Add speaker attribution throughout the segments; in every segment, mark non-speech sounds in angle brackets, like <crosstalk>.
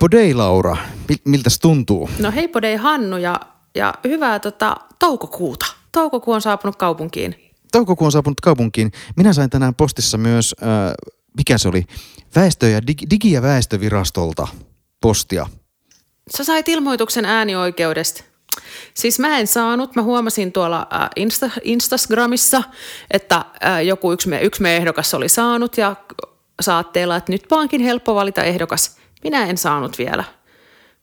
Speaker 1: No niin, hei podei Laura. Miltäs tuntuu?
Speaker 2: No hei podei Hannu ja, ja hyvää tota, toukokuuta. Toukokuu on saapunut kaupunkiin.
Speaker 1: Toukokuu on saapunut kaupunkiin. Minä sain tänään postissa myös, äh, mikä se oli, väestö- ja digi-, digi- ja väestövirastolta postia.
Speaker 2: Sä sait ilmoituksen äänioikeudesta. Siis mä en saanut, mä huomasin tuolla äh, Insta, Instagramissa, että äh, joku yksi, me, yksi me ehdokas oli saanut ja saatteella, että nyt vaankin helppo valita ehdokas. Minä en saanut vielä.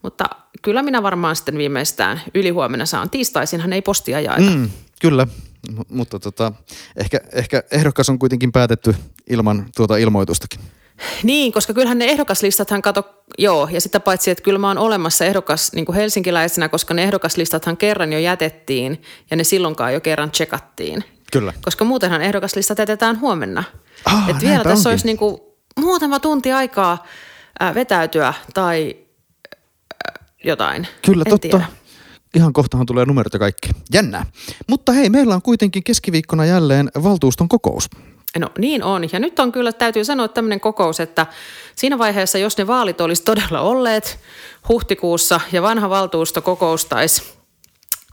Speaker 2: Mutta kyllä minä varmaan sitten viimeistään ylihuomenna saan. Tiistaisinhan ei postia jaeta.
Speaker 1: Mm, kyllä, M- mutta tota, ehkä, ehkä ehdokas on kuitenkin päätetty ilman tuota ilmoitustakin.
Speaker 2: Niin, koska kyllähän ne ehdokaslistathan kato, joo, ja sitä paitsi, että kyllä mä oon olemassa ehdokas niin kuin helsinkiläisenä, koska ne ehdokaslistathan kerran jo jätettiin ja ne silloinkaan jo kerran tsekattiin.
Speaker 1: Kyllä.
Speaker 2: Koska muutenhan ehdokaslistat jätetään huomenna.
Speaker 1: Ah,
Speaker 2: Et vielä tässä
Speaker 1: onkin.
Speaker 2: olisi niin kuin muutama tunti aikaa ää, vetäytyä tai ää, jotain.
Speaker 1: Kyllä,
Speaker 2: en
Speaker 1: totta.
Speaker 2: Tiedä.
Speaker 1: Ihan kohtahan tulee numerot ja kaikki. Jännää. Mutta hei, meillä on kuitenkin keskiviikkona jälleen valtuuston kokous.
Speaker 2: No niin on. Ja nyt on kyllä, täytyy sanoa tämmöinen kokous, että siinä vaiheessa, jos ne vaalit olisi todella olleet huhtikuussa ja vanha valtuusto kokoustaisi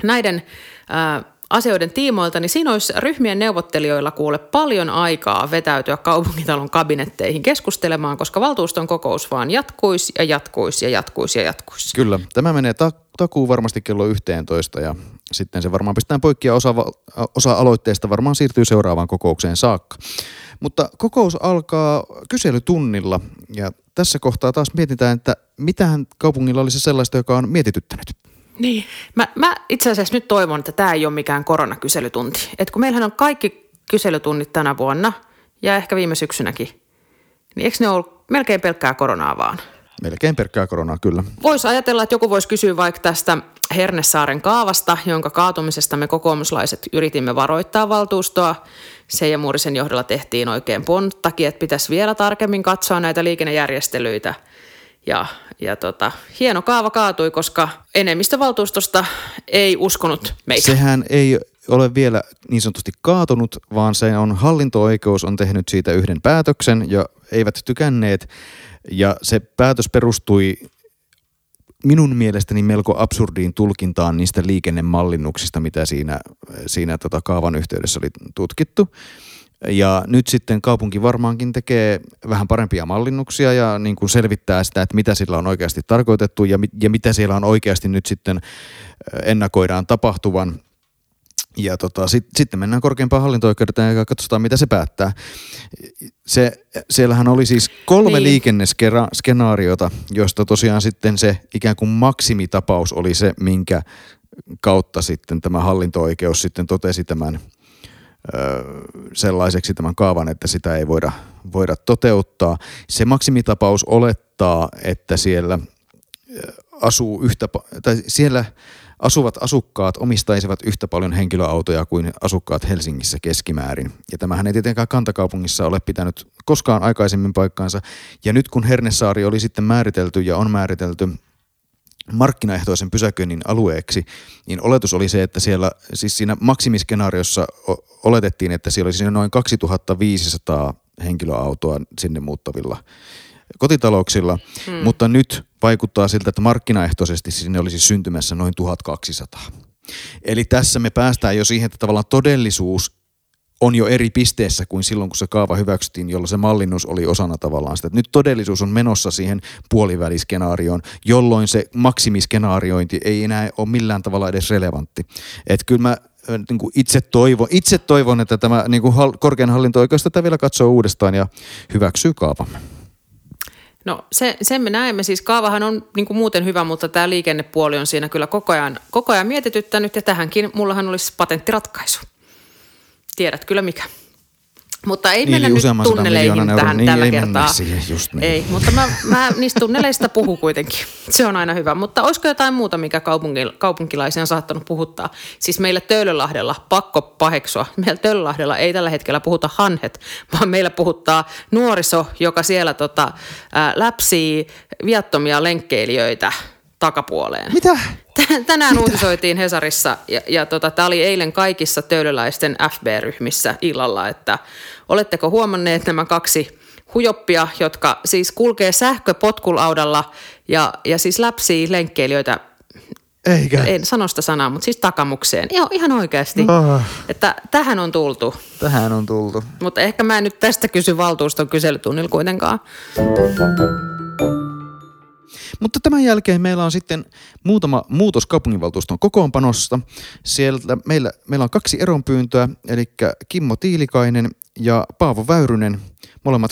Speaker 2: näiden ää, asioiden tiimoilta, niin siinä olisi ryhmien neuvottelijoilla kuule paljon aikaa vetäytyä kaupunkitalon kabinetteihin keskustelemaan, koska valtuuston kokous vaan jatkuisi ja jatkuisi ja jatkuisi ja jatkuisi.
Speaker 1: Kyllä, tämä menee ta- takuu varmasti kello 11 ja sitten se varmaan pistetään poikki ja osa, osa aloitteesta varmaan siirtyy seuraavaan kokoukseen saakka. Mutta kokous alkaa kyselytunnilla ja tässä kohtaa taas mietitään, että mitähän kaupungilla olisi sellaista, joka on mietityttänyt.
Speaker 2: Niin. Mä, mä itse asiassa nyt toivon, että tämä ei ole mikään koronakyselytunti. Et kun meillähän on kaikki kyselytunnit tänä vuonna ja ehkä viime syksynäkin, niin eikö ne ole melkein pelkkää koronaa vaan?
Speaker 1: Melkein perkkää koronaa, kyllä.
Speaker 2: Voisi ajatella, että joku voisi kysyä vaikka tästä Hernesaaren kaavasta, jonka kaatumisesta me kokoomuslaiset yritimme varoittaa valtuustoa. Seija Muurisen johdolla tehtiin oikein ponttakin, että pitäisi vielä tarkemmin katsoa näitä liikennejärjestelyitä. Ja, ja tota, hieno kaava kaatui, koska enemmistö valtuustosta ei uskonut meitä.
Speaker 1: Sehän ei ole vielä niin sanotusti kaatunut, vaan se on hallinto-oikeus on tehnyt siitä yhden päätöksen ja eivät tykänneet. Ja se päätös perustui minun mielestäni melko absurdiin tulkintaan niistä liikennemallinnuksista, mitä siinä, siinä tota kaavan yhteydessä oli tutkittu. Ja nyt sitten kaupunki varmaankin tekee vähän parempia mallinnuksia ja niin kuin selvittää sitä, että mitä sillä on oikeasti tarkoitettu ja, ja mitä siellä on oikeasti nyt sitten ö, ennakoidaan tapahtuvan. Ja tota, sit, sitten mennään korkeimpaan hallinto-oikeuteen ja katsotaan, mitä se päättää. Se, siellähän oli siis kolme niin. Liikenneskenaariota, joista tosiaan sitten se ikään kuin maksimitapaus oli se, minkä kautta sitten tämä hallinto-oikeus sitten totesi tämän sellaiseksi tämän kaavan, että sitä ei voida, voida toteuttaa. Se maksimitapaus olettaa, että siellä asuu yhtä, tai siellä asuvat asukkaat omistaisivat yhtä paljon henkilöautoja kuin asukkaat Helsingissä keskimäärin. Ja tämähän ei tietenkään kantakaupungissa ole pitänyt koskaan aikaisemmin paikkaansa. Ja nyt kun Hernesaari oli sitten määritelty ja on määritelty markkinaehtoisen pysäköinnin alueeksi, niin oletus oli se, että siellä, siis siinä maksimiskenaariossa oletettiin, että siellä olisi noin 2500 henkilöautoa sinne muuttavilla kotitalouksilla, hmm. mutta nyt vaikuttaa siltä, että markkinaehtoisesti sinne olisi syntymässä noin 1200. Eli tässä me päästään jo siihen, että tavallaan todellisuus on jo eri pisteessä kuin silloin, kun se kaava hyväksyttiin, jolloin se mallinnus oli osana tavallaan sitä. Että nyt todellisuus on menossa siihen puoliväliskenaarioon, jolloin se maksimiskenaariointi ei enää ole millään tavalla edes relevantti. Että kyllä mä niin kuin itse, toivon, itse toivon, että tämä niin kuin hal- hallinto-oikeus tätä vielä katsoo uudestaan ja hyväksyy kaavamme.
Speaker 2: No se, sen me näemme, siis kaavahan on niin kuin muuten hyvä, mutta tämä liikennepuoli on siinä kyllä koko ajan, koko ajan mietityttänyt ja tähänkin mullahan olisi patenttiratkaisu. Tiedät kyllä mikä. Mutta ei
Speaker 1: Niin,
Speaker 2: mennä nyt tunneleihin tähän
Speaker 1: niin
Speaker 2: tällä
Speaker 1: ei
Speaker 2: kertaa.
Speaker 1: siihen, just niin.
Speaker 2: Ei, mutta mä, mä <laughs> niistä tunneleista puhun kuitenkin. Se on aina hyvä. Mutta olisiko jotain muuta, mikä kaupunki, kaupunkilaisia on saattanut puhuttaa? Siis meillä Töölönlahdella, pakko paheksua, meillä Töölönlahdella ei tällä hetkellä puhuta hanhet, vaan meillä puhuttaa nuoriso, joka siellä tota, ää, läpsii viattomia lenkkeilijöitä takapuoleen.
Speaker 1: Mitä?
Speaker 2: Tän- <laughs> Tänään uutisoitiin Hesarissa ja, ja tota, tämä oli eilen kaikissa töölöläisten FB-ryhmissä illalla, että oletteko huomanneet nämä kaksi hujoppia, jotka siis kulkee sähköpotkulaudalla ja, ja siis läpsii lenkkeilijöitä
Speaker 1: Eikä.
Speaker 2: en sano sitä sanaa, mutta siis takamukseen. Joo, ihan oikeasti.
Speaker 1: Ah.
Speaker 2: Että tähän on tultu.
Speaker 1: Tähän on tultu.
Speaker 2: Mutta ehkä mä en nyt tästä kysy valtuuston kyselytunnilla kuitenkaan.
Speaker 1: Mutta tämän jälkeen meillä on sitten muutama muutos kaupunginvaltuuston kokoonpanosta. Sieltä meillä, meillä on kaksi eronpyyntöä, eli Kimmo Tiilikainen ja Paavo Väyrynen, molemmat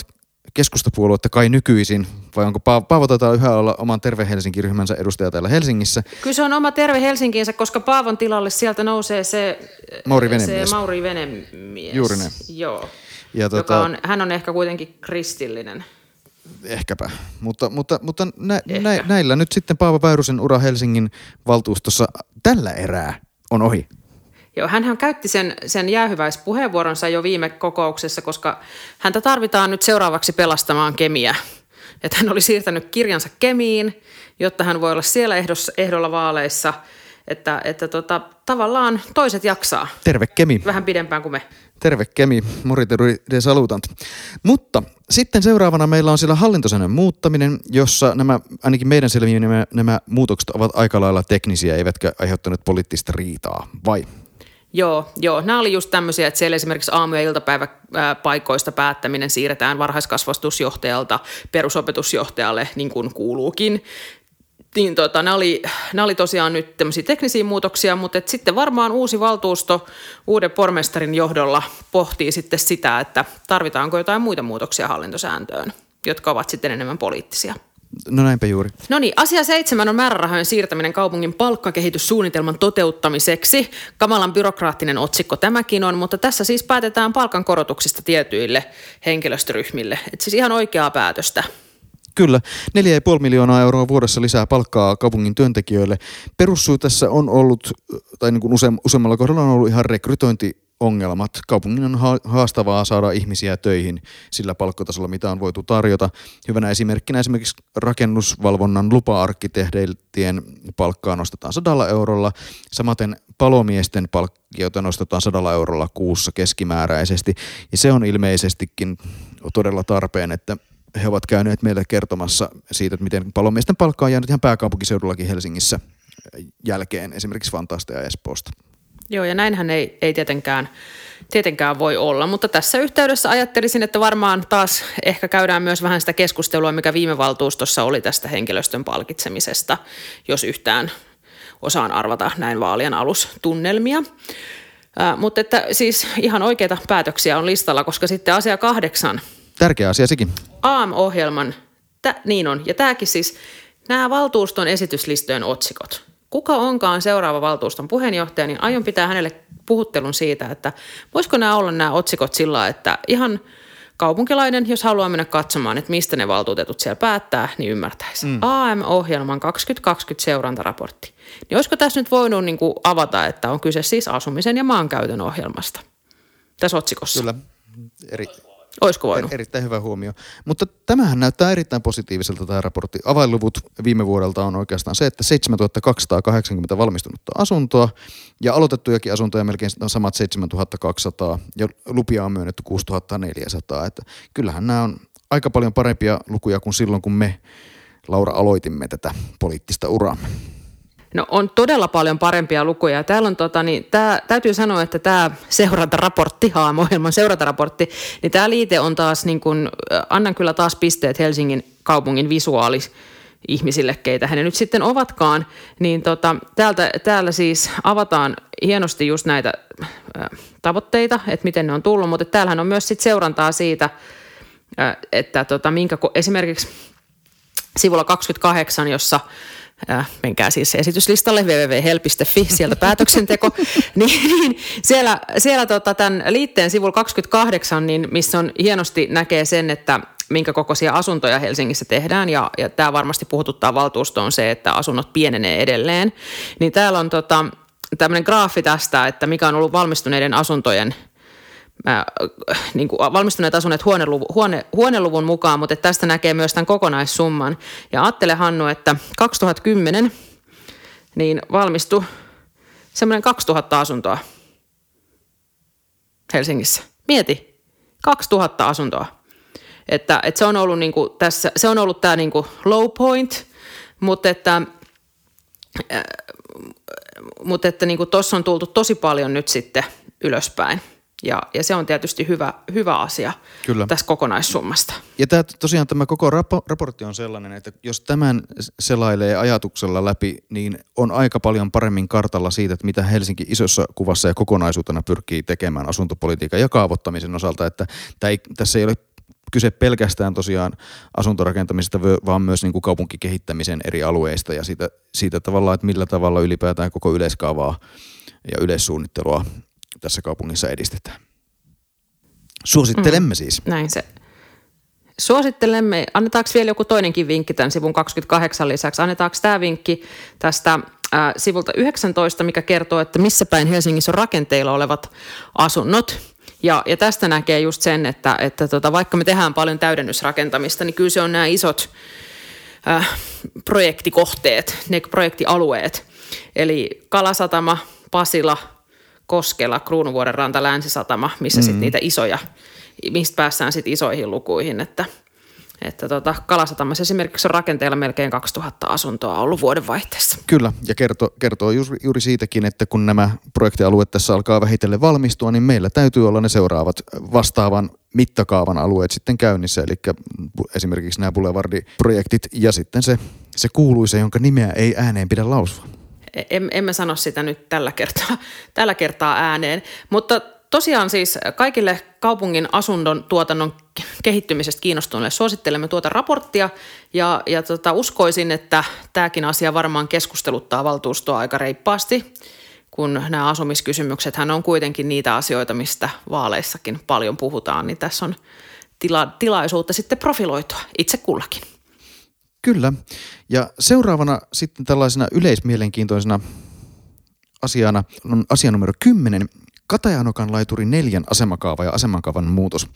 Speaker 1: keskustapuoluetta kai nykyisin, vai onko Paavo, Paavo taitaa yhä olla oman Terve Helsinki-ryhmänsä edustaja täällä Helsingissä.
Speaker 2: Kyllä se on oma terve Helsinkiinsä, koska Paavon tilalle sieltä nousee se
Speaker 1: Mauri
Speaker 2: se
Speaker 1: Venemies.
Speaker 2: Mauri Venemies.
Speaker 1: Juuri näin.
Speaker 2: Joo.
Speaker 1: Ja
Speaker 2: Joka
Speaker 1: tota-
Speaker 2: on, hän on ehkä kuitenkin kristillinen.
Speaker 1: Ehkäpä. Mutta, mutta, mutta nä,
Speaker 2: Ehkä.
Speaker 1: nä, näillä nyt sitten Paavo Väyrysen ura Helsingin valtuustossa tällä erää on ohi.
Speaker 2: Joo, hänhän käytti sen, sen jäähyväispuheenvuoronsa jo viime kokouksessa, koska häntä tarvitaan nyt seuraavaksi pelastamaan Kemiä. Että hän oli siirtänyt kirjansa Kemiin, jotta hän voi olla siellä ehdossa, ehdolla vaaleissa. Että, että tota, tavallaan toiset jaksaa
Speaker 1: Terve Kemi.
Speaker 2: vähän pidempään kuin me.
Speaker 1: Terve Kemi, morituri de salutant. Mutta sitten seuraavana meillä on siellä hallintosäännön muuttaminen, jossa nämä, ainakin meidän selviin nämä, nämä muutokset ovat aika lailla teknisiä, eivätkä aiheuttaneet poliittista riitaa, vai?
Speaker 2: Joo, joo. Nämä oli just tämmöisiä, että siellä esimerkiksi aamu- ja iltapäiväpaikoista päättäminen siirretään varhaiskasvatusjohtajalta perusopetusjohtajalle, niin kuin kuuluukin. Niin tota, nämä, oli, nämä oli tosiaan nyt tämmöisiä teknisiä muutoksia, mutta et sitten varmaan uusi valtuusto uuden pormestarin johdolla pohtii sitten sitä, että tarvitaanko jotain muita muutoksia hallintosääntöön, jotka ovat sitten enemmän poliittisia.
Speaker 1: No näinpä juuri.
Speaker 2: No niin, asia seitsemän on määrärahojen siirtäminen kaupungin palkkakehityssuunnitelman toteuttamiseksi. Kamalan byrokraattinen otsikko tämäkin on, mutta tässä siis päätetään palkankorotuksista tietyille henkilöstöryhmille. Et siis ihan oikeaa päätöstä.
Speaker 1: Kyllä, 4,5 miljoonaa euroa vuodessa lisää palkkaa kaupungin työntekijöille. Perussyy tässä on ollut, tai niin kuin useam, useammalla kohdalla on ollut ihan rekrytointiongelmat. Kaupungin on ha- haastavaa saada ihmisiä töihin sillä palkkotasolla, mitä on voitu tarjota. Hyvänä esimerkkinä esimerkiksi rakennusvalvonnan lupa-arkkitehdien palkkaa nostetaan sadalla eurolla. Samaten palomiesten palkkioita nostetaan sadalla eurolla kuussa keskimääräisesti. Ja se on ilmeisestikin todella tarpeen, että he ovat käyneet meille kertomassa siitä, että miten palomiesten palkka on jäänyt ihan pääkaupunkiseudullakin Helsingissä jälkeen, esimerkiksi Fantasta ja Espoosta.
Speaker 2: Joo, ja näinhän ei, ei tietenkään, tietenkään voi olla, mutta tässä yhteydessä ajattelisin, että varmaan taas ehkä käydään myös vähän sitä keskustelua, mikä viime valtuustossa oli tästä henkilöstön palkitsemisesta, jos yhtään osaan arvata näin vaalien alustunnelmia. Ää, mutta että siis ihan oikeita päätöksiä on listalla, koska sitten asia kahdeksan
Speaker 1: Tärkeä asia sekin.
Speaker 2: AM-ohjelman, tä, niin on, ja tämäkin siis, nämä valtuuston esityslistojen otsikot. Kuka onkaan seuraava valtuuston puheenjohtaja, niin aion pitää hänelle puhuttelun siitä, että voisiko nämä olla nämä otsikot sillä että ihan kaupunkilainen, jos haluaa mennä katsomaan, että mistä ne valtuutetut siellä päättää, niin ymmärtäisi. Mm. AM-ohjelman 2020 seurantaraportti. Niin olisiko tässä nyt voinut niin kuin avata, että on kyse siis asumisen ja maankäytön ohjelmasta tässä otsikossa?
Speaker 1: Kyllä. Eri,
Speaker 2: Olisiko
Speaker 1: er,
Speaker 2: voinut?
Speaker 1: erittäin hyvä huomio. Mutta tämähän näyttää erittäin positiiviselta tämä raportti. Avainluvut viime vuodelta on oikeastaan se, että 7280 valmistunutta asuntoa ja aloitettujakin asuntoja melkein on samat 7200 ja lupia on myönnetty 6400. Että kyllähän nämä on aika paljon parempia lukuja kuin silloin, kun me Laura aloitimme tätä poliittista uraa.
Speaker 2: No on todella paljon parempia lukuja. Täällä on tota, niin, tää, täytyy sanoa, että tämä seurantaraportti, Haamo-ohjelman <laughs> seurantaraportti, niin tämä liite on taas, niin kun, annan kyllä taas pisteet Helsingin kaupungin visuaali ihmisille, keitä he nyt sitten ovatkaan, niin tota, täältä, täällä siis avataan hienosti just näitä äh, tavoitteita, että miten ne on tullut, mutta täällähän on myös sit seurantaa siitä, äh, että tota, minkä, esimerkiksi sivulla 28, jossa äh, menkää siis esityslistalle www.hel.fi, sieltä päätöksenteko, <laughs> niin, niin siellä, siellä tota, tämän liitteen sivulla 28, niin missä on hienosti näkee sen, että minkä kokoisia asuntoja Helsingissä tehdään, ja, ja tämä varmasti puhututtaa valtuustoon se, että asunnot pienenee edelleen, niin täällä on tota, tämmöinen graafi tästä, että mikä on ollut valmistuneiden asuntojen äh, niin kuin valmistuneet asuneet huoneluvun, huone, huoneluvun mukaan, mutta tästä näkee myös tämän kokonaissumman. Ja ajattele Hannu, että 2010 niin valmistui semmoinen 2000 asuntoa Helsingissä. Mieti, 2000 asuntoa. Että, että se on ollut, niin kuin tässä, se on ollut tämä niin kuin low point, mutta että, äh, mutta että niin tuossa on tultu tosi paljon nyt sitten ylöspäin. Ja, ja se on tietysti hyvä, hyvä asia Kyllä. tässä kokonaissummasta.
Speaker 1: Ja tämä, tosiaan tämä koko rapo, raportti on sellainen, että jos tämän selailee ajatuksella läpi, niin on aika paljon paremmin kartalla siitä, että mitä Helsinki isossa kuvassa ja kokonaisuutena pyrkii tekemään asuntopolitiikan ja kaavoittamisen osalta. Että tämä ei, tässä ei ole kyse pelkästään tosiaan asuntorakentamisesta, vaan myös niin kuin kaupunkikehittämisen eri alueista ja siitä, siitä tavalla, että millä tavalla ylipäätään koko yleiskaavaa ja yleissuunnittelua tässä kaupungissa edistetään. Suosittelemme mm, siis.
Speaker 2: Näin se. Suosittelemme, annetaanko vielä joku toinenkin vinkki tämän sivun 28 lisäksi? Annetaanko tämä vinkki tästä äh, sivulta 19, mikä kertoo, että missä päin Helsingissä on rakenteilla olevat asunnot. Ja, ja tästä näkee just sen, että, että tota, vaikka me tehdään paljon täydennysrakentamista, niin kyllä se on nämä isot äh, projektikohteet, ne projektialueet. Eli Kalasatama, Pasila, Koskela, Kruunuvuoren ranta, Länsisatama, missä mm. sitten niitä isoja, mistä päästään sitten isoihin lukuihin, että että tota, Kalasatamassa esimerkiksi on rakenteella melkein 2000 asuntoa ollut vuodenvaihteessa.
Speaker 1: Kyllä, ja kertoo, kertoo juuri, juuri siitäkin, että kun nämä projektialueet tässä alkaa vähitellen valmistua, niin meillä täytyy olla ne seuraavat vastaavan mittakaavan alueet sitten käynnissä, eli esimerkiksi nämä Boulevardi-projektit ja sitten se, se kuuluisa, jonka nimeä ei ääneen pidä lausua
Speaker 2: en mä sano sitä nyt tällä kertaa, <laughs> tällä kertaa ääneen. Mutta tosiaan siis kaikille kaupungin asunnon tuotannon kehittymisestä kiinnostuneille suosittelemme tuota raporttia ja, ja tota, uskoisin, että tämäkin asia varmaan keskusteluttaa valtuustoa aika reippaasti, kun nämä asumiskysymykset on kuitenkin niitä asioita, mistä vaaleissakin paljon puhutaan, niin tässä on tila, tilaisuutta sitten profiloitua itse kullakin.
Speaker 1: Kyllä. Ja seuraavana sitten tällaisena yleismielenkiintoisena asiana on asia numero 10. Katajanokan laituri neljän asemakaava ja asemakaavan muutos.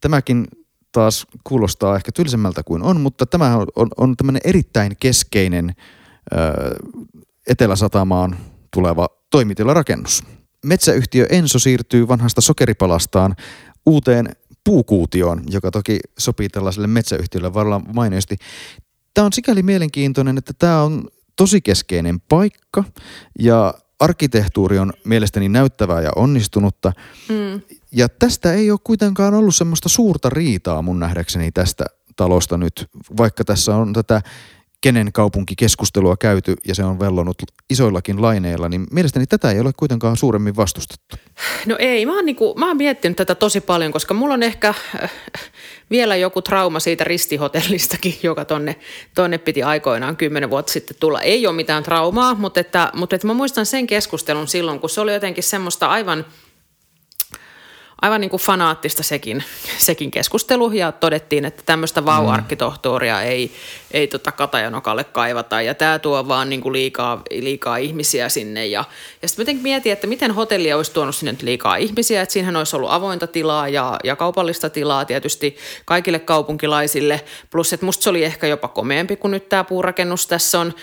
Speaker 1: Tämäkin taas kuulostaa ehkä tylsemmältä kuin on, mutta tämä on, on, on tämmöinen erittäin keskeinen ö, Etelä-Satamaan tuleva toimitilarakennus. Metsäyhtiö Enso siirtyy vanhasta sokeripalastaan uuteen puukuutioon, joka toki sopii tällaiselle metsäyhtiölle varmaan mainiosti tämä on sikäli mielenkiintoinen, että tämä on tosi keskeinen paikka ja arkkitehtuuri on mielestäni näyttävää ja onnistunutta. Mm. Ja tästä ei ole kuitenkaan ollut semmoista suurta riitaa mun nähdäkseni tästä talosta nyt, vaikka tässä on tätä kenen kaupunkikeskustelua käyty ja se on vellonut isoillakin laineilla, niin mielestäni tätä ei ole kuitenkaan suuremmin vastustettu.
Speaker 2: No ei, mä oon, niinku, mä oon miettinyt tätä tosi paljon, koska mulla on ehkä äh, vielä joku trauma siitä ristihotellistakin, joka tonne, tonne piti aikoinaan kymmenen vuotta sitten tulla. Ei ole mitään traumaa, mutta, että, mutta että mä muistan sen keskustelun silloin, kun se oli jotenkin semmoista aivan – aivan niin kuin fanaattista sekin, sekin keskustelu. Ja todettiin, että tämmöistä vau-arkkitohtoria ei, ei tota Katajanokalle kaivata. Ja tämä tuo vaan niin kuin liikaa, liikaa ihmisiä sinne. Ja, ja sitten mietin, että miten hotelli olisi tuonut sinne liikaa ihmisiä, että siinähän olisi ollut avointa tilaa ja, ja kaupallista tilaa tietysti kaikille kaupunkilaisille, plus että musta se oli ehkä jopa komeampi kuin nyt tämä puurakennus tässä on,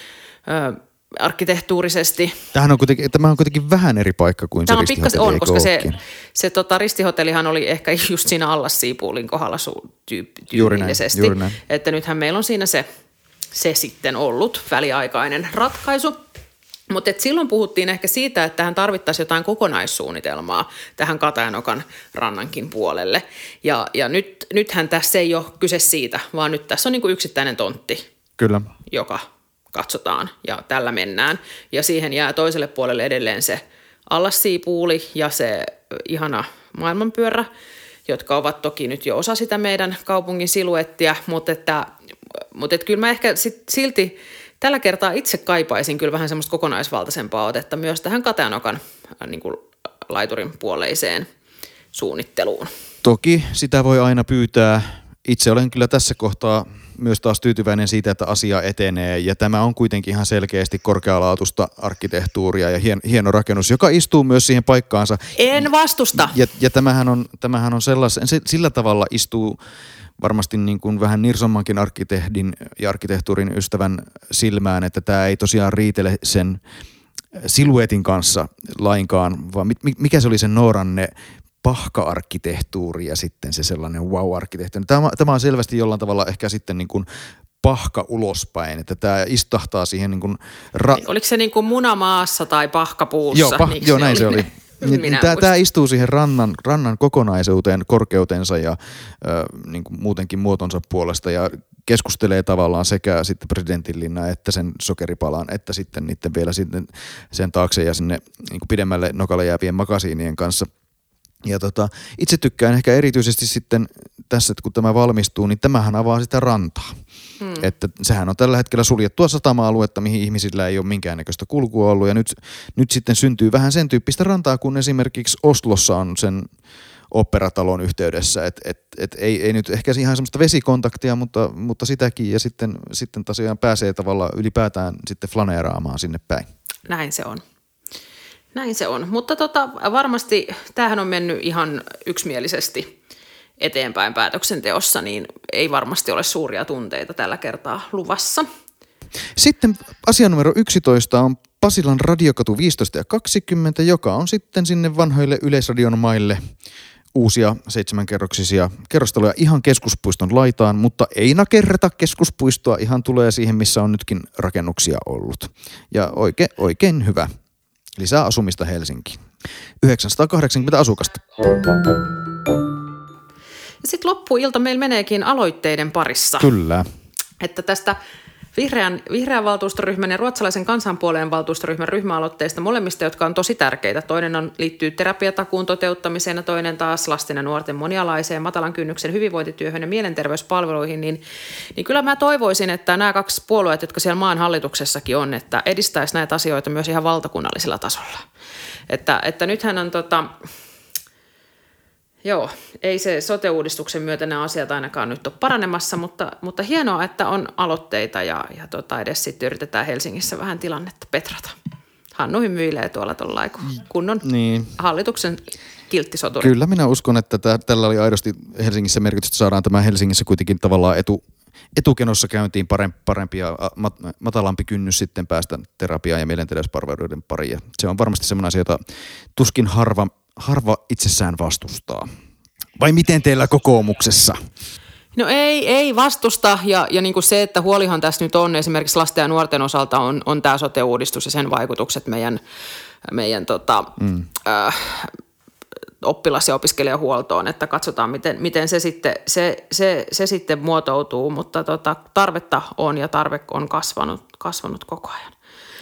Speaker 2: arkkitehtuurisesti.
Speaker 1: Tämähän on kuitenkin, tämä on kuitenkin vähän eri paikka kuin tämä se on pikkas,
Speaker 2: on, koska se, se tota, ristihotellihan oli ehkä <laughs> just siinä Allassiipuulin kohdalla su, tyyp, juuri näin, juuri näin. Että nythän meillä on siinä se, se sitten ollut väliaikainen ratkaisu. Mutta silloin puhuttiin ehkä siitä, että tähän tarvittaisiin jotain kokonaissuunnitelmaa tähän Katajanokan rannankin puolelle. Ja, ja nyt, nythän tässä ei ole kyse siitä, vaan nyt tässä on niinku yksittäinen tontti,
Speaker 1: Kyllä.
Speaker 2: joka katsotaan ja tällä mennään. Ja siihen jää toiselle puolelle edelleen se allassiipuuli ja se ihana maailmanpyörä, jotka ovat toki nyt jo osa sitä meidän kaupungin siluettia, mutta, että, mutta että kyllä mä ehkä sit silti tällä kertaa itse kaipaisin kyllä vähän semmoista kokonaisvaltaisempaa otetta myös tähän Kateanokan niin kuin laiturin puoleiseen suunnitteluun.
Speaker 1: Toki sitä voi aina pyytää. Itse olen kyllä tässä kohtaa myös taas tyytyväinen siitä, että asia etenee ja tämä on kuitenkin ihan selkeästi korkealaatuista arkkitehtuuria ja hien, hieno rakennus, joka istuu myös siihen paikkaansa.
Speaker 2: En vastusta.
Speaker 1: Ja, ja tämähän on, tämähän on sellaisen, se, sillä tavalla istuu varmasti niin kuin vähän nirsommankin arkkitehdin ja arkkitehtuurin ystävän silmään, että tämä ei tosiaan riitele sen siluetin kanssa lainkaan, vaan mikä se oli se Nooranne pahka-arkkitehtuuri ja sitten se sellainen wow-arkkitehtuuri. Tämä, tämä on selvästi jollain tavalla ehkä sitten niin kuin pahka ulospäin, että tämä istahtaa siihen niin kuin...
Speaker 2: Ra- Oliko se niin kuin munamaassa tai pahkapuussa?
Speaker 1: Joo, pah- joo näin se oli. <laughs> Niin, niin tämä, tämä istuu siihen rannan, rannan kokonaisuuteen, korkeutensa ja ö, niin kuin muutenkin muotonsa puolesta ja keskustelee tavallaan sekä sitten presidentinlinna että sen sokeripalan, että sitten niiden vielä sitten sen taakse ja sinne niin kuin pidemmälle nokalle jäävien makasiinien kanssa. Ja tota, itse tykkään ehkä erityisesti sitten tässä, että kun tämä valmistuu, niin tämähän avaa sitä rantaa. Hmm. Että sehän on tällä hetkellä suljettua satama-aluetta, mihin ihmisillä ei ole minkäännäköistä kulkua ollut. Ja nyt, nyt sitten syntyy vähän sen tyyppistä rantaa, kun esimerkiksi Oslossa on sen operatalon yhteydessä. Et, et, et ei, ei nyt ehkä ihan semmoista vesikontaktia, mutta, mutta sitäkin. Ja sitten, sitten tosiaan pääsee tavallaan ylipäätään sitten flaneeraamaan sinne päin.
Speaker 2: Näin se on. Näin se on. Mutta tota, varmasti tämähän on mennyt ihan yksimielisesti eteenpäin päätöksenteossa, niin ei varmasti ole suuria tunteita tällä kertaa luvassa.
Speaker 1: Sitten asia numero 11 on Pasilan radiokatu 15 ja 20, joka on sitten sinne vanhoille yleisradion maille uusia seitsemänkerroksisia kerrostaloja ihan keskuspuiston laitaan, mutta ei nakerreta keskuspuistoa, ihan tulee siihen, missä on nytkin rakennuksia ollut. Ja oikein, oikein hyvä. Lisää asumista Helsinkiin. 980 asukasta.
Speaker 2: Sitten loppuilta meillä meneekin aloitteiden parissa.
Speaker 1: Kyllä.
Speaker 2: Että tästä vihreän, vihreän valtuustoryhmän ja ruotsalaisen kansanpuoleen valtuustoryhmän ryhmäaloitteista molemmista, jotka on tosi tärkeitä. Toinen on, liittyy terapiatakuun toteuttamiseen ja toinen taas lasten ja nuorten monialaiseen matalan kynnyksen hyvinvointityöhön ja mielenterveyspalveluihin. Niin, niin kyllä mä toivoisin, että nämä kaksi puolueet, jotka siellä maan hallituksessakin on, että edistäisi näitä asioita myös ihan valtakunnallisella tasolla. Että, että nythän on tota, Joo, ei se sote-uudistuksen myötä nämä asiat ainakaan nyt ole paranemassa, mutta, mutta hienoa, että on aloitteita ja, ja tota edes sitten yritetään Helsingissä vähän tilannetta petrata. Hannu hymyilee tuolla tuolla kunnon niin. hallituksen kilttisoturi.
Speaker 1: Kyllä minä uskon, että tä, tällä oli aidosti Helsingissä merkitystä. Saadaan tämä Helsingissä kuitenkin tavallaan etu, etukenossa käyntiin parempi, parempi ja mat, matalampi kynnys sitten päästä terapiaan ja mielenterveyspalveluiden pariin. Ja se on varmasti sellainen asia, jota tuskin harva harva itsessään vastustaa. Vai miten teillä kokoomuksessa?
Speaker 2: No ei, ei vastusta ja, ja niin kuin se, että huolihan tässä nyt on esimerkiksi lasten ja nuorten osalta on, on tämä sote-uudistus ja sen vaikutukset meidän, meidän tota, mm. äh, oppilas- ja opiskelijahuoltoon, että katsotaan, miten, miten se, sitten, se, se, se sitten muotoutuu, mutta tota, tarvetta on ja tarve on kasvanut, kasvanut koko ajan.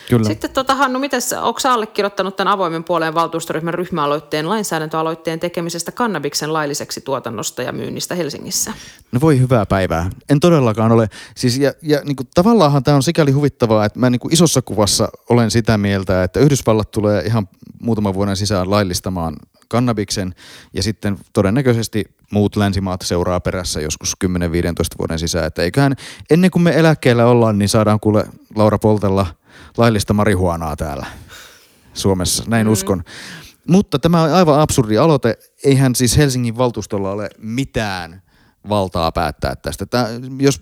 Speaker 2: Kyllä. Sitten tota, Hannu, mites, onko allekirjoittanut tämän avoimen puoleen valtuustoryhmän ryhmäaloitteen lainsäädäntöaloitteen tekemisestä kannabiksen lailliseksi tuotannosta ja myynnistä Helsingissä?
Speaker 1: No voi hyvää päivää. En todellakaan ole. Siis, ja, ja niin kuin, tavallaanhan tämä on sikäli huvittavaa, että mä niin kuin isossa kuvassa olen sitä mieltä, että Yhdysvallat tulee ihan muutaman vuoden sisään laillistamaan kannabiksen ja sitten todennäköisesti muut länsimaat seuraa perässä joskus 10-15 vuoden sisään. Että eiköhän ennen kuin me eläkkeellä ollaan, niin saadaan kuule Laura Poltella – laillista marihuanaa täällä Suomessa, näin mm. uskon. Mutta tämä on aivan absurdi aloite. Eihän siis Helsingin valtuustolla ole mitään valtaa päättää tästä. Tämä, jos,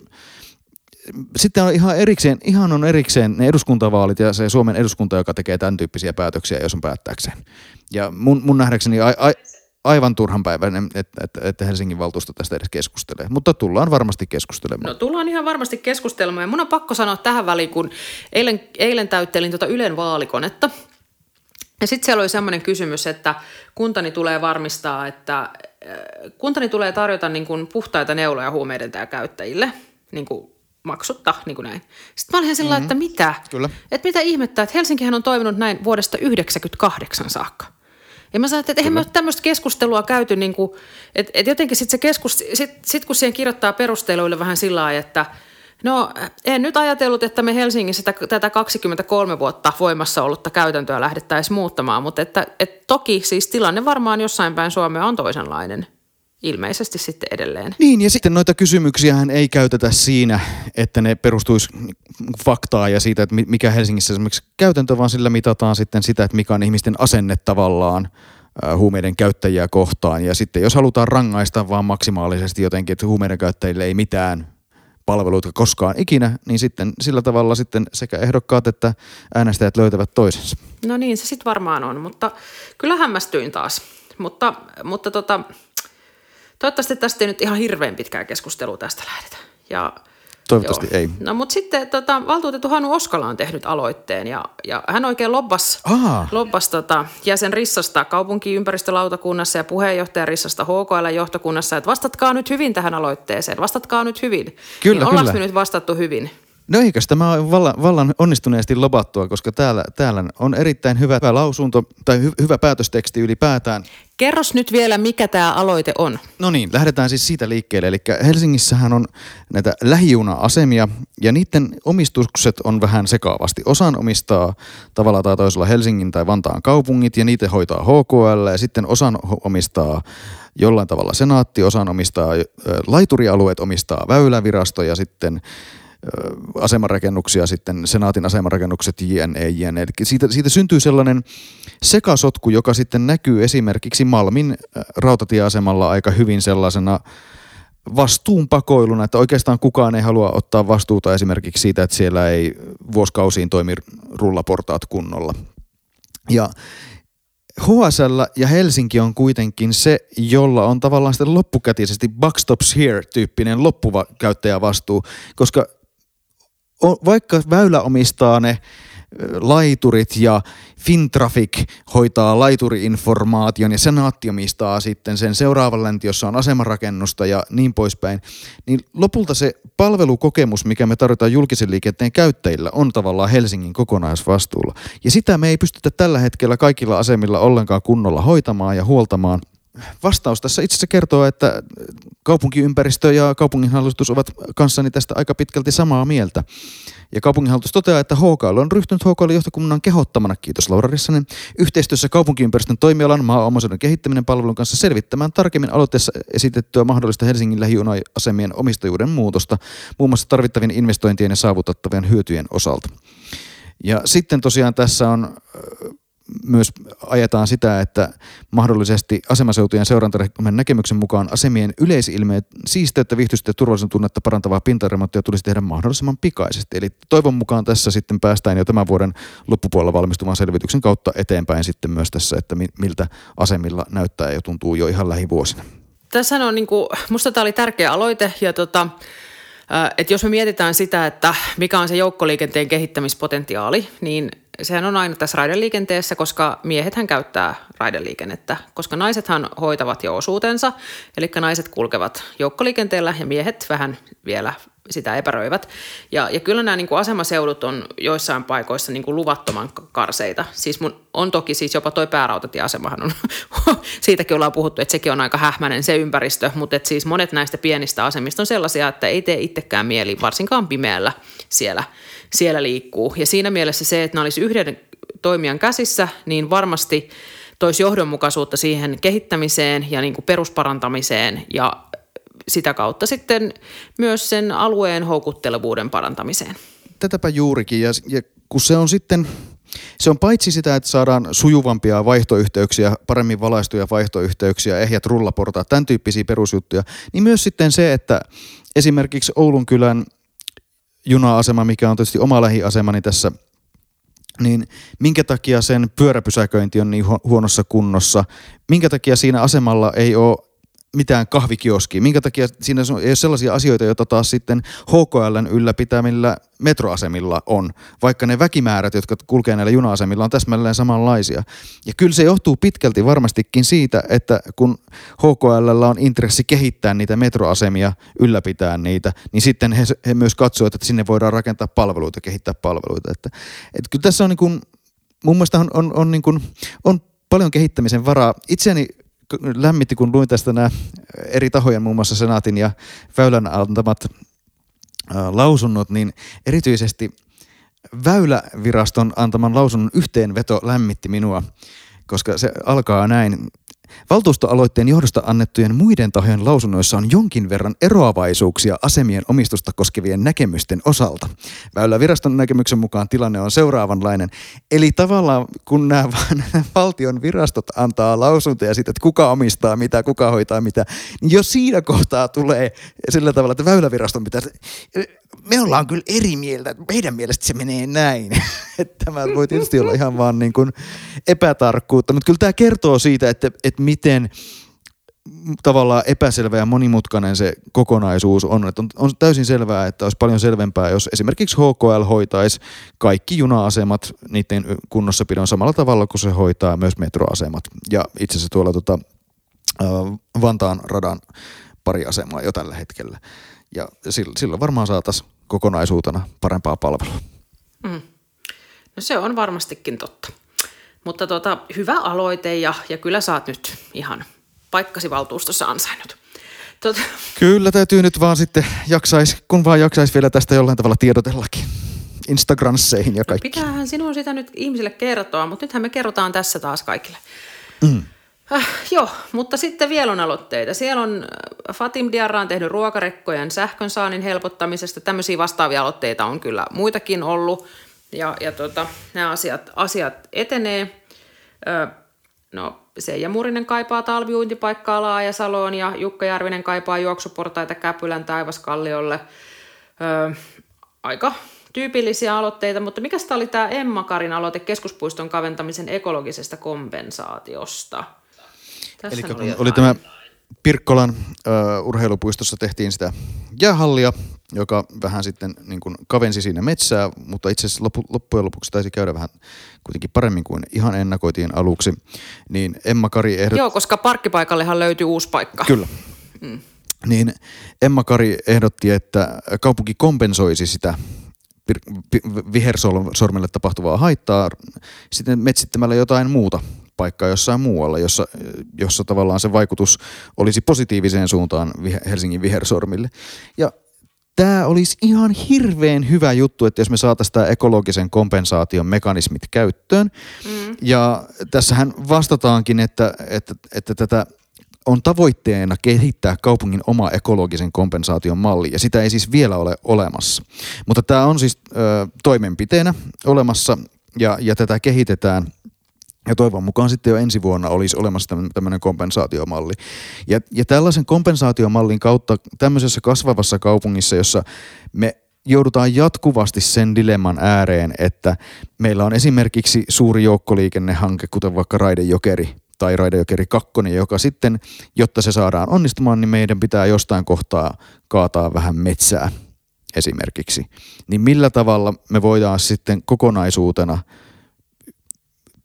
Speaker 1: sitten on ihan erikseen, ihan on erikseen ne eduskuntavaalit ja se Suomen eduskunta, joka tekee tämän tyyppisiä päätöksiä, jos on päättääkseen. Ja mun, mun nähdäkseni a, a, aivan turhan päiväinen, että, että, että Helsingin valtuusto tästä edes keskustelee. Mutta tullaan varmasti keskustelemaan.
Speaker 2: No tullaan ihan varmasti keskustelemaan. Ja mun on pakko sanoa tähän väliin, kun eilen, eilen täyttelin tuota Ylen vaalikonetta. Ja sitten siellä oli semmoinen kysymys, että kuntani tulee varmistaa, että äh, kuntani tulee tarjota niin kuin puhtaita neuloja huumeiden käyttäjille niin kuin maksutta, niin kuin näin. Sitten mä olin sillä mm-hmm. että mitä?
Speaker 1: Kyllä.
Speaker 2: Että mitä ihmettä, että Helsinkihän on toiminut näin vuodesta 1998 saakka. Ja mä sanoin, että eihän me ole tämmöistä keskustelua käyty, niin kuin, että, että jotenkin sitten se keskus, sit, sit kun siihen kirjoittaa perusteluille vähän sillä lailla, että no en nyt ajatellut, että me Helsingissä tätä, tätä 23 vuotta voimassa ollutta käytäntöä lähdettäisiin muuttamaan, mutta että, että toki siis tilanne varmaan jossain päin Suomea on toisenlainen ilmeisesti sitten edelleen.
Speaker 1: Niin, ja sitten noita kysymyksiä ei käytetä siinä, että ne perustuisi faktaa ja siitä, että mikä Helsingissä esimerkiksi käytäntö, vaan sillä mitataan sitten sitä, että mikä on ihmisten asenne tavallaan huumeiden käyttäjiä kohtaan. Ja sitten jos halutaan rangaista vaan maksimaalisesti jotenkin, että huumeiden käyttäjille ei mitään palveluita koskaan ikinä, niin sitten sillä tavalla sitten sekä ehdokkaat että äänestäjät löytävät toisensa.
Speaker 2: No niin, se sitten varmaan on, mutta kyllä hämmästyin taas mutta, mutta tota, toivottavasti tästä ei nyt ihan hirveän pitkää keskustelua tästä lähdetä. Ja
Speaker 1: Toivottavasti
Speaker 2: Joo.
Speaker 1: ei.
Speaker 2: No mutta sitten tota, valtuutettu Hanu Oskala on tehnyt aloitteen ja, ja hän oikein lobbas, lobbas tota, jäsen Rissasta kaupunkiympäristölautakunnassa ja puheenjohtaja Rissasta HKL johtokunnassa, että vastatkaa nyt hyvin tähän aloitteeseen, vastatkaa nyt hyvin.
Speaker 1: Kyllä,
Speaker 2: niin ollaanko
Speaker 1: kyllä.
Speaker 2: me nyt vastattu hyvin?
Speaker 1: No eikös tämä ole vallan, vallan onnistuneesti lobattua, koska täällä, täällä on erittäin hyvä, hyvä lausunto tai hy, hyvä päätösteksti ylipäätään.
Speaker 2: Kerros nyt vielä, mikä tämä aloite on.
Speaker 1: No niin, lähdetään siis siitä liikkeelle. Eli Helsingissähän on näitä lähijuna-asemia ja niiden omistukset on vähän sekaavasti. Osan omistaa tavalla tai toisella Helsingin tai Vantaan kaupungit ja niitä hoitaa HKL ja sitten osan omistaa jollain tavalla senaatti, osan omistaa laiturialueet omistaa väylävirasto ja sitten asemarakennuksia, sitten senaatin asemarakennukset, jne, jne. Siitä, siitä syntyy sellainen sekasotku, joka sitten näkyy esimerkiksi Malmin ö, rautatieasemalla aika hyvin sellaisena vastuunpakoiluna, että oikeastaan kukaan ei halua ottaa vastuuta esimerkiksi siitä, että siellä ei vuosikausiin toimi rullaportaat kunnolla. Ja HSL ja Helsinki on kuitenkin se, jolla on tavallaan sitten loppukätisesti Buckstops Here-tyyppinen loppukäyttäjävastuu, koska o- vaikka väylä omistaa ne laiturit ja Fintraffic hoitaa laituriinformaation ja senaatti omistaa sitten sen seuraavan länti, jossa on asemarakennusta ja niin poispäin, niin lopulta se palvelukokemus, mikä me tarvitaan julkisen liikenteen käyttäjillä, on tavallaan Helsingin kokonaisvastuulla. Ja sitä me ei pystytä tällä hetkellä kaikilla asemilla ollenkaan kunnolla hoitamaan ja huoltamaan. Vastaus tässä itse asiassa kertoo, että kaupunkiympäristö ja kaupunginhallitus ovat kanssani tästä aika pitkälti samaa mieltä. Ja kaupunginhallitus toteaa, että HKL on ryhtynyt HKL johtokunnan kehottamana, kiitos Laura Rissanen, yhteistyössä kaupunkiympäristön toimialan maa-omaisuuden kehittäminen palvelun kanssa selvittämään tarkemmin aloitteessa esitettyä mahdollista Helsingin lähijuna-asemien omistajuuden muutosta, muun muassa tarvittavien investointien ja saavutettavien hyötyjen osalta. Ja sitten tosiaan tässä on myös ajetaan sitä, että mahdollisesti asemaseutujen seurantaryhmän näkemyksen mukaan asemien yleisilmeet siisteyttä, viihtystä ja turvallisuuden tunnetta parantavaa pintaremonttia tulisi tehdä mahdollisimman pikaisesti. Eli toivon mukaan tässä sitten päästään jo tämän vuoden loppupuolella valmistuvan selvityksen kautta eteenpäin sitten myös tässä, että mi- miltä asemilla näyttää ja tuntuu jo ihan lähivuosina.
Speaker 2: Tässä on niin kuin, musta tämä oli tärkeä aloite ja tota, että jos me mietitään sitä, että mikä on se joukkoliikenteen kehittämispotentiaali, niin sehän on aina tässä raideliikenteessä, koska miehethän käyttää raideliikennettä, koska naisethan hoitavat jo osuutensa, eli naiset kulkevat joukkoliikenteellä ja miehet vähän vielä sitä epäröivät. Ja, ja kyllä nämä niin kuin asemaseudut on joissain paikoissa niin kuin luvattoman karseita. Siis mun, on toki siis jopa toi päärautatieasemahan on, <laughs> siitäkin ollaan puhuttu, että sekin on aika hähmäinen se ympäristö, mutta et siis monet näistä pienistä asemista on sellaisia, että ei tee itsekään mieli, varsinkaan pimeällä siellä, siellä liikkuu. Ja siinä mielessä se, että nämä olisi yhden toimijan käsissä, niin varmasti toisi johdonmukaisuutta siihen kehittämiseen ja niin kuin perusparantamiseen ja sitä kautta sitten myös sen alueen houkuttelevuuden parantamiseen.
Speaker 1: Tätäpä juurikin ja, ja kun se on sitten, se on paitsi sitä, että saadaan sujuvampia vaihtoyhteyksiä, paremmin valaistuja vaihtoyhteyksiä, ehjät rullaportaat, tämän tyyppisiä perusjuttuja, niin myös sitten se, että esimerkiksi Oulun kylän juna-asema, mikä on tietysti oma lähiasemani tässä, niin minkä takia sen pyöräpysäköinti on niin hu- huonossa kunnossa, minkä takia siinä asemalla ei ole mitään kahvikioskia, minkä takia siinä ei ole sellaisia asioita, joita taas sitten HKLn ylläpitämillä metroasemilla on, vaikka ne väkimäärät, jotka kulkee näillä juna-asemilla, on täsmälleen samanlaisia. Ja kyllä se johtuu pitkälti varmastikin siitä, että kun HKL on intressi kehittää niitä metroasemia, ylläpitää niitä, niin sitten he, he myös katsovat, että sinne voidaan rakentaa palveluita, kehittää palveluita. Että, että kyllä tässä on niin kuin, mun mielestä on, on, on, niin kuin, on paljon kehittämisen varaa. Itseäni lämmitti, kun luin tästä nämä eri tahojen, muun muassa Senaatin ja Väylän antamat lausunnot, niin erityisesti Väyläviraston antaman lausunnon yhteenveto lämmitti minua, koska se alkaa näin. Valtuustoaloitteen johdosta annettujen muiden tahojen lausunnoissa on jonkin verran eroavaisuuksia asemien omistusta koskevien näkemysten osalta. Väyläviraston näkemyksen mukaan tilanne on seuraavanlainen. Eli tavallaan kun nämä <laughs> valtion virastot antaa lausuntoja siitä, että kuka omistaa mitä, kuka hoitaa mitä, niin jo siinä kohtaa tulee sillä tavalla, että väyläviraston pitää, me ollaan kyllä eri mieltä, meidän mielestä se menee näin. <laughs> tämä voi tietysti olla ihan vaan niin kuin epätarkkuutta, mutta kyllä tämä kertoo siitä, että, että miten tavallaan epäselvä ja monimutkainen se kokonaisuus on. Että on, on täysin selvää, että olisi paljon selvempää, jos esimerkiksi HKL hoitaisi kaikki juna-asemat niiden kunnossapidon samalla tavalla kuin se hoitaa myös metroasemat. Ja itse asiassa tuolla tota, Vantaan radan pari asemaa jo tällä hetkellä. Ja silloin varmaan saataisiin kokonaisuutena parempaa palvelua. Mm.
Speaker 2: No se on varmastikin totta. Mutta tota, hyvä aloite ja, ja kyllä saat nyt ihan paikkasi valtuustossa ansainnut.
Speaker 1: Tota. Kyllä täytyy nyt vaan sitten jaksais, kun vaan jaksaisi vielä tästä jollain tavalla tiedotellakin. Instagramseihin ja kaikki.
Speaker 2: No pitäähän sinun sitä nyt ihmisille kertoa, mutta nythän me kerrotaan tässä taas kaikille. Mm. Äh, joo, mutta sitten vielä on aloitteita. Siellä on äh, Fatim Diarra on tehnyt ruokarekkojen sähkön saannin helpottamisesta. Tämmöisiä vastaavia aloitteita on kyllä muitakin ollut. Ja, ja tota, nämä asiat, asiat etenee. No, Seija Murinen kaipaa talviuintipaikkaa Laajasaloon ja Jukka Järvinen kaipaa juoksuportaita Käpylän taivaskalliolle. Ö, aika tyypillisiä aloitteita, mutta mikä oli tämä Emma Karin aloite keskuspuiston kaventamisen ekologisesta kompensaatiosta?
Speaker 1: Eli oli, oli tämä Pirkkolan uh, urheilupuistossa tehtiin sitä jäähallia, joka vähän sitten niin kuin kavensi siinä metsää, mutta itse asiassa loppu, loppujen lopuksi taisi käydä vähän kuitenkin paremmin kuin ihan ennakoitiin aluksi. Niin Emma Kari ehdot...
Speaker 2: Joo, koska parkkipaikallehan löytyy uusi paikka.
Speaker 1: Kyllä. Mm. Niin Emma Kari ehdotti, että kaupunki kompensoisi sitä vihersormelle tapahtuvaa haittaa sitten metsittämällä jotain muuta paikkaa jossain muualla, jossa, jossa tavallaan se vaikutus olisi positiiviseen suuntaan Helsingin vihersormille. Ja tämä olisi ihan hirveän hyvä juttu, että jos me saataisiin tämä ekologisen kompensaation mekanismit käyttöön. Mm. Ja tässähän vastataankin, että, että, että tätä on tavoitteena kehittää kaupungin oma ekologisen kompensaation malli, ja sitä ei siis vielä ole olemassa. Mutta tämä on siis ö, toimenpiteenä olemassa, ja, ja tätä kehitetään ja toivon mukaan sitten jo ensi vuonna olisi olemassa tämmöinen kompensaatiomalli. Ja, ja tällaisen kompensaatiomallin kautta tämmöisessä kasvavassa kaupungissa, jossa me joudutaan jatkuvasti sen dilemman ääreen, että meillä on esimerkiksi suuri joukkoliikennehanke, kuten vaikka Raidejokeri tai Raidejokeri 2, joka sitten, jotta se saadaan onnistumaan, niin meidän pitää jostain kohtaa kaataa vähän metsää esimerkiksi. Niin millä tavalla me voidaan sitten kokonaisuutena –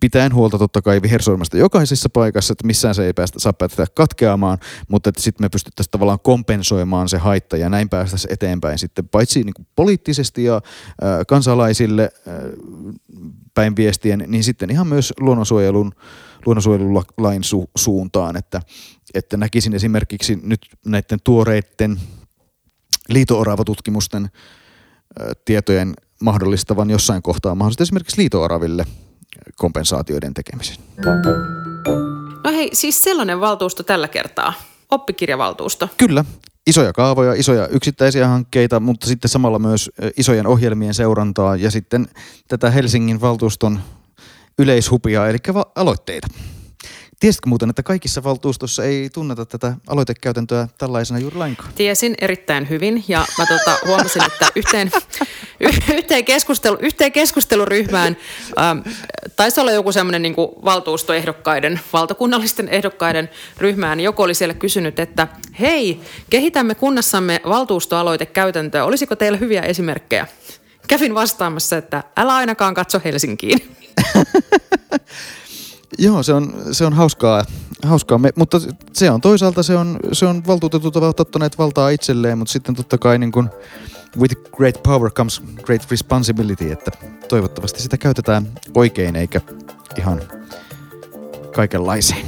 Speaker 1: pitäen huolta totta kai vihersormesta jokaisessa paikassa, että missään se ei päästä, saa päästä katkeamaan, mutta että sitten me pystyttäisiin tavallaan kompensoimaan se haitta ja näin päästäisiin eteenpäin sitten paitsi niin kuin poliittisesti ja kansalaisille ää, päin viestien, niin sitten ihan myös luonnonsuojelun, luonnonsuojelulain su- suuntaan, että, että näkisin esimerkiksi nyt näiden tuoreiden liito-oravatutkimusten tietojen mahdollistavan jossain kohtaa mahdollisesti esimerkiksi liito-oraville – kompensaatioiden tekemisen.
Speaker 2: No hei, siis sellainen valtuusto tällä kertaa, oppikirjavaltuusto.
Speaker 1: Kyllä, isoja kaavoja, isoja yksittäisiä hankkeita, mutta sitten samalla myös isojen ohjelmien seurantaa ja sitten tätä Helsingin valtuuston yleishupia, eli aloitteita. Tiesitkö muuten, että kaikissa valtuustossa ei tunneta tätä aloitekäytäntöä tällaisena juuri lainkaan?
Speaker 2: Tiesin erittäin hyvin ja mä tota, huomasin, että yhteen, <laughs> yhteen, keskustelu, yhteen keskusteluryhmään ähm, taisi olla joku semmoinen niin valtuustoehdokkaiden, valtakunnallisten ehdokkaiden ryhmään. Joku oli siellä kysynyt, että hei, kehitämme kunnassamme valtuustoaloitekäytäntöä. Olisiko teillä hyviä esimerkkejä? Kävin vastaamassa, että älä ainakaan katso Helsinkiin. <laughs>
Speaker 1: Joo, se on, se on hauskaa, hauskaa me, mutta se on toisaalta se on, se on valtuutetut ovat ottaneet valtaa itselleen, mutta sitten totta kai niin kuin with great power comes great responsibility, että toivottavasti sitä käytetään oikein eikä ihan kaikenlaiseen.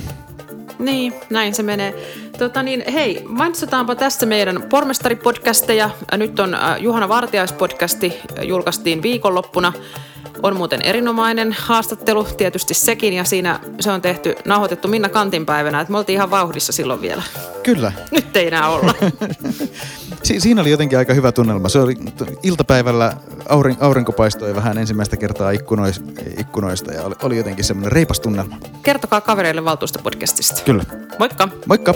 Speaker 2: Niin, näin se menee. Tota niin, hei, mainitsetaanpa tässä meidän pormestaripodcasteja. Nyt on äh, Juhana Vartiaispodcasti, äh, julkaistiin viikonloppuna. On muuten erinomainen haastattelu, tietysti sekin, ja siinä se on tehty, nauhoitettu Minna Kantin päivänä, että me oltiin ihan vauhdissa silloin vielä.
Speaker 1: Kyllä.
Speaker 2: Nyt ei enää olla. <laughs>
Speaker 1: si- siinä oli jotenkin aika hyvä tunnelma. Se oli iltapäivällä aurin- aurinko paistoi vähän ensimmäistä kertaa ikkunois- ikkunoista ja oli, oli jotenkin semmoinen reipas tunnelma.
Speaker 2: Kertokaa kavereille valtuustopodcastista.
Speaker 1: Kyllä.
Speaker 2: Moikka.
Speaker 1: Moikka.